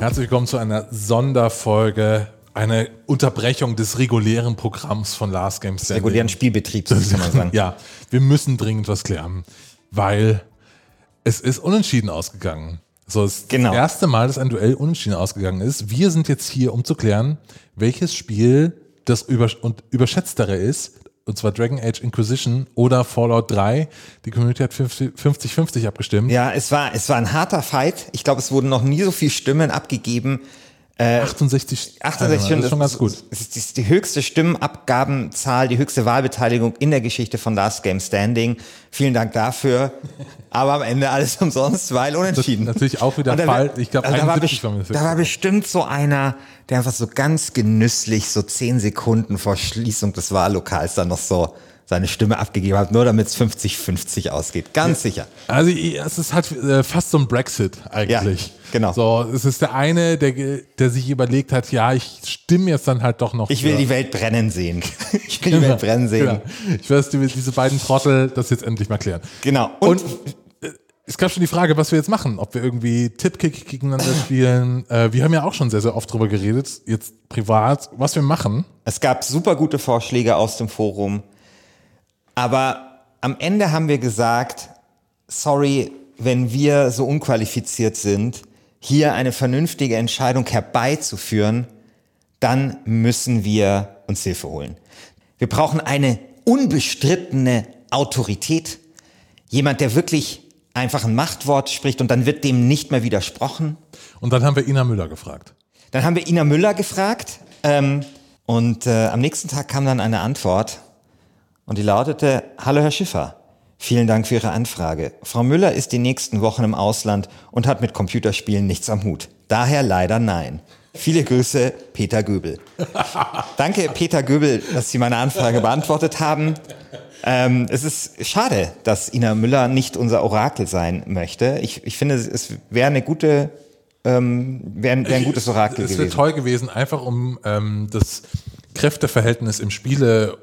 Herzlich willkommen zu einer Sonderfolge, eine Unterbrechung des regulären Programms von Last Games Standing. Regulären Spielbetriebs, kann man sagen. ja, wir müssen dringend was klären, weil es ist unentschieden ausgegangen. So, es ist genau. das erste Mal, dass ein Duell unentschieden ausgegangen ist. Wir sind jetzt hier, um zu klären, welches Spiel das über und überschätztere ist und zwar Dragon Age Inquisition oder Fallout 3. Die Community hat 50-50 abgestimmt. Ja, es war, es war ein harter Fight. Ich glaube, es wurden noch nie so viele Stimmen abgegeben. Äh, 68, 68 Stimmen, das ist schon ganz gut. Es ist die höchste Stimmenabgabenzahl, die höchste Wahlbeteiligung in der Geschichte von Last Game Standing. Vielen Dank dafür. Aber am Ende alles umsonst, weil unentschieden. Das natürlich auch wieder Fall. Ich glaube, also da, war da war bestimmt so einer, der einfach so ganz genüsslich so zehn Sekunden vor Schließung des Wahllokals dann noch so seine Stimme abgegeben hat, nur damit es 50-50 ausgeht. Ganz ja. sicher. Also es ist halt äh, fast so ein Brexit eigentlich. Ja, genau. So, es ist der eine, der, der sich überlegt hat, ja, ich stimme jetzt dann halt doch noch. Ich will für. die Welt brennen sehen. Ich will die Welt brennen sehen. Genau. Ich will diese beiden Trottel das jetzt endlich mal klären. Genau. Und, Und äh, es gab schon die Frage, was wir jetzt machen, ob wir irgendwie Tippkick gegeneinander spielen. Äh, wir haben ja auch schon sehr, sehr oft drüber geredet, jetzt privat, was wir machen. Es gab super gute Vorschläge aus dem Forum. Aber am Ende haben wir gesagt, sorry, wenn wir so unqualifiziert sind, hier eine vernünftige Entscheidung herbeizuführen, dann müssen wir uns Hilfe holen. Wir brauchen eine unbestrittene Autorität, jemand, der wirklich einfach ein Machtwort spricht und dann wird dem nicht mehr widersprochen. Und dann haben wir Ina Müller gefragt. Dann haben wir Ina Müller gefragt ähm, und äh, am nächsten Tag kam dann eine Antwort und die lautete, Hallo Herr Schiffer, vielen Dank für Ihre Anfrage. Frau Müller ist die nächsten Wochen im Ausland und hat mit Computerspielen nichts am Hut. Daher leider nein. Viele Grüße, Peter Göbel. Danke, Peter Göbel, dass Sie meine Anfrage beantwortet haben. Ähm, es ist schade, dass Ina Müller nicht unser Orakel sein möchte. Ich, ich finde, es wäre eine gute, ähm, wäre wär ein gutes Orakel es, gewesen. Es wäre toll gewesen, einfach um ähm, das Kräfteverhältnis im Spiele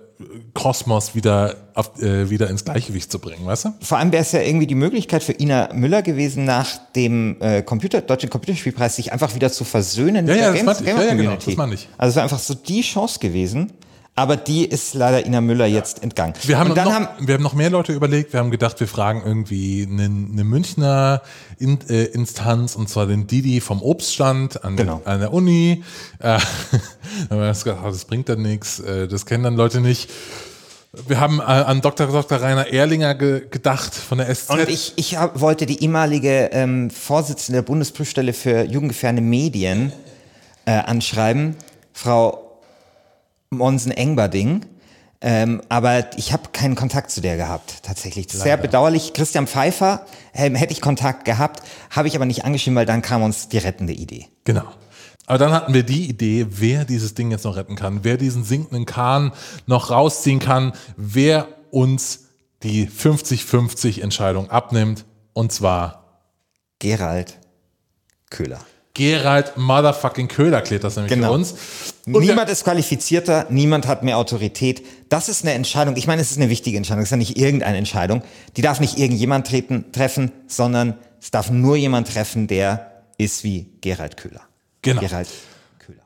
Kosmos wieder, auf, äh, wieder ins Gleichgewicht zu bringen, weißt du? Vor allem wäre es ja irgendwie die Möglichkeit für Ina Müller gewesen, nach dem äh, Computer, Deutschen Computerspielpreis sich einfach wieder zu versöhnen ja, mit ja, der Games, Gamer ja, ja, genau, das meine ich. Also es wäre einfach so die Chance gewesen. Aber die ist leider Ina Müller jetzt entgangen. Wir haben, noch, haben, wir haben noch mehr Leute überlegt. Wir haben gedacht, wir fragen irgendwie eine, eine Münchner In, äh, Instanz, und zwar den Didi vom Obststand an, genau. an der Uni. Äh, das, das bringt dann nichts, äh, das kennen dann Leute nicht. Wir haben äh, an Dr. Dr. Rainer Erlinger ge gedacht von der SZ. Und ich, ich hab, wollte die ehemalige ähm, Vorsitzende der Bundesprüfstelle für jugendgefährdende Medien äh, anschreiben, Frau Monsen-Engberding. Ähm, aber ich habe keinen Kontakt zu der gehabt, tatsächlich. Das ist sehr bedauerlich. Christian Pfeiffer ähm, hätte ich Kontakt gehabt, habe ich aber nicht angeschrieben, weil dann kam uns die rettende Idee. Genau. Aber dann hatten wir die Idee, wer dieses Ding jetzt noch retten kann, wer diesen sinkenden Kahn noch rausziehen kann, wer uns die 50-50 Entscheidung abnimmt. Und zwar Gerald Köhler. Gerald Motherfucking Köhler klärt das nämlich genau. für uns. Und niemand ist qualifizierter, niemand hat mehr Autorität. Das ist eine Entscheidung. Ich meine, es ist eine wichtige Entscheidung. Es ist ja nicht irgendeine Entscheidung. Die darf nicht irgendjemand treten, treffen, sondern es darf nur jemand treffen, der ist wie Gerald Köhler. Genau. Gerald Köhler.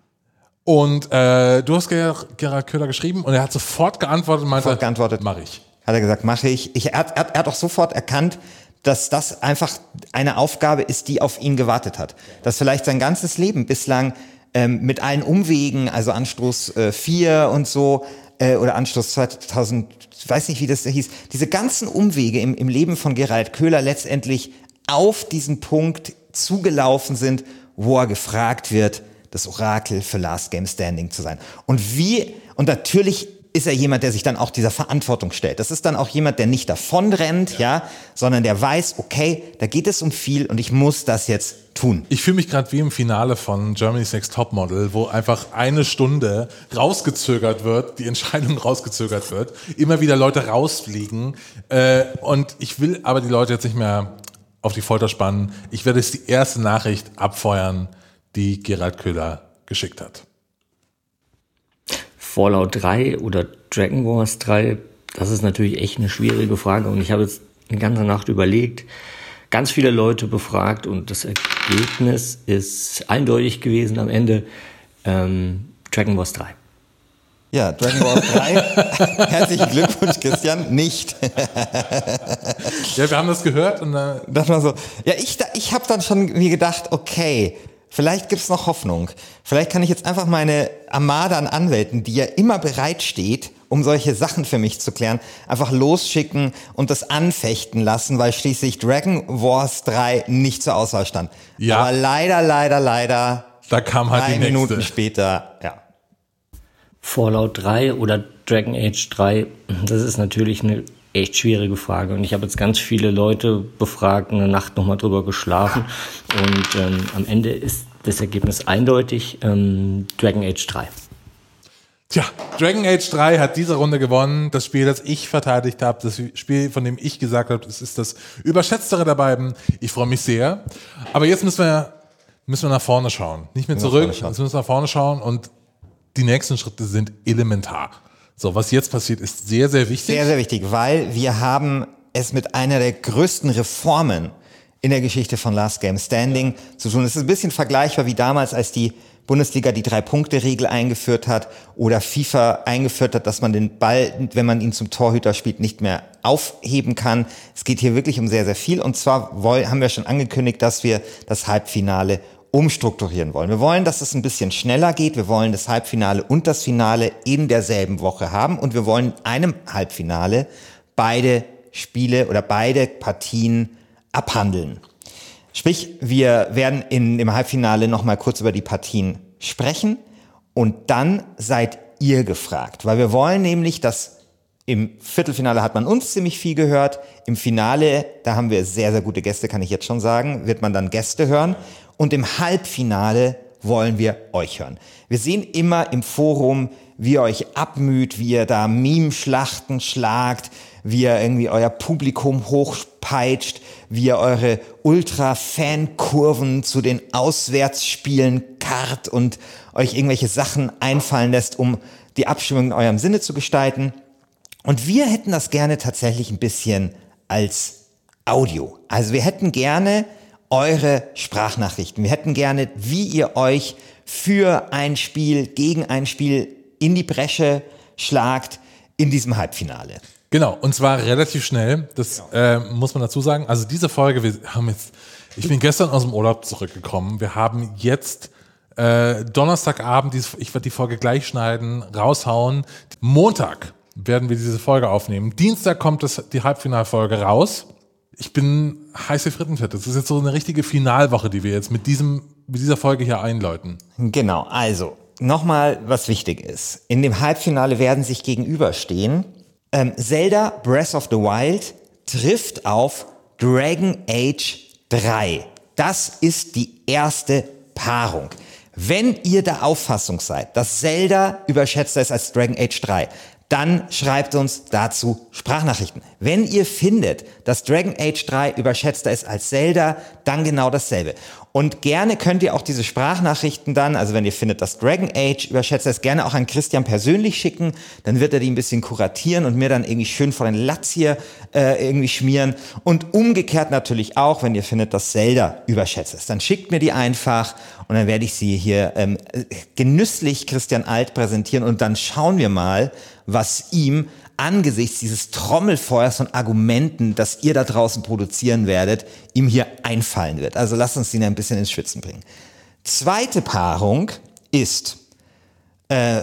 Und äh, du hast Ger Gerald Köhler geschrieben und er hat sofort geantwortet und meinte, sofort geantwortet, mache ich. Hat er gesagt, mache ich. ich er, hat, er hat auch sofort erkannt, dass das einfach eine Aufgabe ist, die auf ihn gewartet hat. Dass vielleicht sein ganzes Leben bislang ähm, mit allen Umwegen, also Anstoß äh, 4 und so, äh, oder Anstoß 2000, ich weiß nicht, wie das hieß, diese ganzen Umwege im, im Leben von Gerald Köhler letztendlich auf diesen Punkt zugelaufen sind, wo er gefragt wird, das Orakel für Last Game Standing zu sein. Und wie, und natürlich ist er jemand, der sich dann auch dieser Verantwortung stellt. Das ist dann auch jemand, der nicht davonrennt, ja, ja sondern der weiß, okay, da geht es um viel und ich muss das jetzt tun. Ich fühle mich gerade wie im Finale von Germany's Next Topmodel, wo einfach eine Stunde rausgezögert wird, die Entscheidung rausgezögert wird, immer wieder Leute rausfliegen äh, und ich will aber die Leute jetzt nicht mehr auf die Folter spannen. Ich werde jetzt die erste Nachricht abfeuern, die Gerald Köhler geschickt hat. Fallout 3 oder Dragon Wars 3, das ist natürlich echt eine schwierige Frage und ich habe jetzt eine ganze Nacht überlegt, ganz viele Leute befragt und das Ergebnis ist eindeutig gewesen am Ende ähm, Dragon Wars 3. Ja, Dragon Ball 3. Herzlichen Glückwunsch, Christian. Nicht. ja, wir haben das gehört und äh das war so. Ja, ich, ich habe dann schon mir gedacht, okay, vielleicht gibt's noch Hoffnung. Vielleicht kann ich jetzt einfach meine Armada an Anwälten, die ja immer bereit steht, um solche Sachen für mich zu klären, einfach losschicken und das anfechten lassen, weil schließlich Dragon Wars 3 nicht zur Auswahl stand. Ja. Aber leider, leider, leider. Da kam halt drei die nächste. Minuten später, ja. Fallout 3 oder Dragon Age 3, das ist natürlich eine echt schwierige Frage. Und ich habe jetzt ganz viele Leute befragt, eine Nacht nochmal drüber geschlafen. Und ähm, am Ende ist das Ergebnis eindeutig ähm, Dragon Age 3. Tja, Dragon Age 3 hat diese Runde gewonnen. Das Spiel, das ich verteidigt habe, das Spiel, von dem ich gesagt habe, es ist das überschätztere der beiden. Ich freue mich sehr. Aber jetzt müssen wir, müssen wir nach vorne schauen. Nicht mehr zurück, jetzt müssen wir nach vorne schauen und die nächsten Schritte sind elementar. So, was jetzt passiert, ist sehr, sehr wichtig. Sehr, sehr wichtig, weil wir haben es mit einer der größten Reformen in der Geschichte von Last Game Standing zu tun. Es ist ein bisschen vergleichbar wie damals, als die Bundesliga die Drei-Punkte-Regel eingeführt hat oder FIFA eingeführt hat, dass man den Ball, wenn man ihn zum Torhüter spielt, nicht mehr aufheben kann. Es geht hier wirklich um sehr, sehr viel. Und zwar haben wir schon angekündigt, dass wir das Halbfinale umstrukturieren wollen. Wir wollen, dass es ein bisschen schneller geht. Wir wollen das Halbfinale und das Finale in derselben Woche haben und wir wollen einem Halbfinale beide Spiele oder beide Partien abhandeln. Sprich, wir werden in, im Halbfinale nochmal kurz über die Partien sprechen und dann seid ihr gefragt, weil wir wollen nämlich, dass im Viertelfinale hat man uns ziemlich viel gehört. Im Finale, da haben wir sehr, sehr gute Gäste, kann ich jetzt schon sagen, wird man dann Gäste hören. Und im Halbfinale wollen wir euch hören. Wir sehen immer im Forum, wie ihr euch abmüht, wie ihr da Meme-Schlachten schlagt, wie ihr irgendwie euer Publikum hochpeitscht, wie ihr eure Ultra-Fan-Kurven zu den Auswärtsspielen kart und euch irgendwelche Sachen einfallen lässt, um die Abstimmung in eurem Sinne zu gestalten. Und wir hätten das gerne tatsächlich ein bisschen als Audio. Also wir hätten gerne eure Sprachnachrichten. Wir hätten gerne, wie ihr euch für ein Spiel, gegen ein Spiel in die Bresche schlagt in diesem Halbfinale. Genau, und zwar relativ schnell. Das äh, muss man dazu sagen. Also diese Folge, wir haben jetzt, ich bin gestern aus dem Urlaub zurückgekommen. Wir haben jetzt äh, Donnerstagabend, ich werde die Folge gleich schneiden, raushauen. Montag werden wir diese Folge aufnehmen. Dienstag kommt das, die Halbfinalfolge raus ich bin heiße Frittenfett. Das ist jetzt so eine richtige Finalwoche, die wir jetzt mit diesem, mit dieser Folge hier einläuten. Genau, also nochmal, was wichtig ist. In dem Halbfinale werden sich gegenüberstehen. Ähm, Zelda Breath of the Wild trifft auf Dragon Age 3. Das ist die erste Paarung. Wenn ihr der Auffassung seid, dass Zelda überschätzter ist als Dragon Age 3, dann schreibt uns dazu Sprachnachrichten. Wenn ihr findet, dass Dragon Age 3 überschätzter ist als Zelda, dann genau dasselbe. Und gerne könnt ihr auch diese Sprachnachrichten dann, also wenn ihr findet, dass Dragon Age überschätzter ist, gerne auch an Christian persönlich schicken. Dann wird er die ein bisschen kuratieren und mir dann irgendwie schön vor den Latz hier äh, irgendwie schmieren. Und umgekehrt natürlich auch, wenn ihr findet, dass Zelda überschätzt ist. Dann schickt mir die einfach und dann werde ich sie hier ähm, genüsslich Christian Alt präsentieren und dann schauen wir mal, was ihm angesichts dieses Trommelfeuers von Argumenten, das ihr da draußen produzieren werdet, ihm hier einfallen wird. Also lasst uns ihn ein bisschen ins Schwitzen bringen. Zweite Paarung ist äh,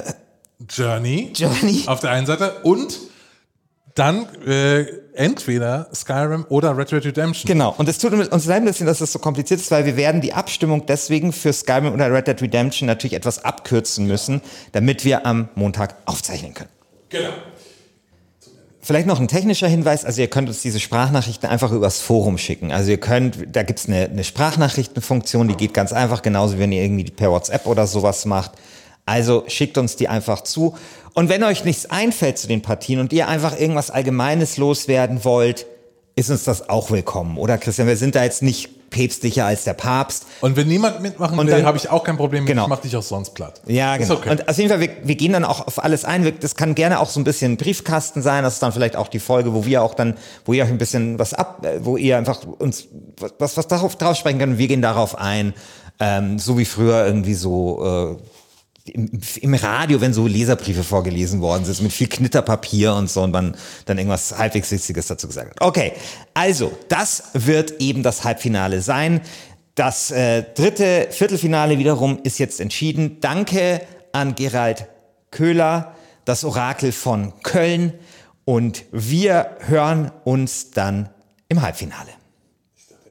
Journey, Journey auf der einen Seite und dann äh, entweder Skyrim oder Red Dead Redemption. Genau, und es tut uns leid ein bisschen, dass das so kompliziert ist, weil wir werden die Abstimmung deswegen für Skyrim oder Red Dead Redemption natürlich etwas abkürzen müssen, damit wir am Montag aufzeichnen können. Genau. Vielleicht noch ein technischer Hinweis, also ihr könnt uns diese Sprachnachrichten einfach übers Forum schicken. Also ihr könnt, da gibt's eine, eine Sprachnachrichtenfunktion, die geht ganz einfach, genauso wie wenn ihr irgendwie per WhatsApp oder sowas macht. Also schickt uns die einfach zu. Und wenn euch nichts einfällt zu den Partien und ihr einfach irgendwas Allgemeines loswerden wollt, ist uns das auch willkommen. Oder Christian, wir sind da jetzt nicht päpstlicher als der Papst. Und wenn niemand mitmachen will, habe ich auch kein Problem mit. Genau. Ich mach dich auch sonst platt. Ja, genau. Okay. Und auf jeden Fall, wir, wir gehen dann auch auf alles ein. Das kann gerne auch so ein bisschen Briefkasten sein. Das ist dann vielleicht auch die Folge, wo wir auch dann, wo ihr euch ein bisschen was ab, äh, wo ihr einfach uns was, was darauf drauf sprechen könnt. Wir gehen darauf ein. Ähm, so wie früher irgendwie so äh, im, im Radio, wenn so Leserbriefe vorgelesen worden sind, mit viel Knitterpapier und so und man dann irgendwas halbwegs Witziges dazu gesagt hat. Okay, also das wird eben das Halbfinale sein. Das äh, dritte Viertelfinale wiederum ist jetzt entschieden. Danke an Gerald Köhler, das Orakel von Köln und wir hören uns dann im Halbfinale.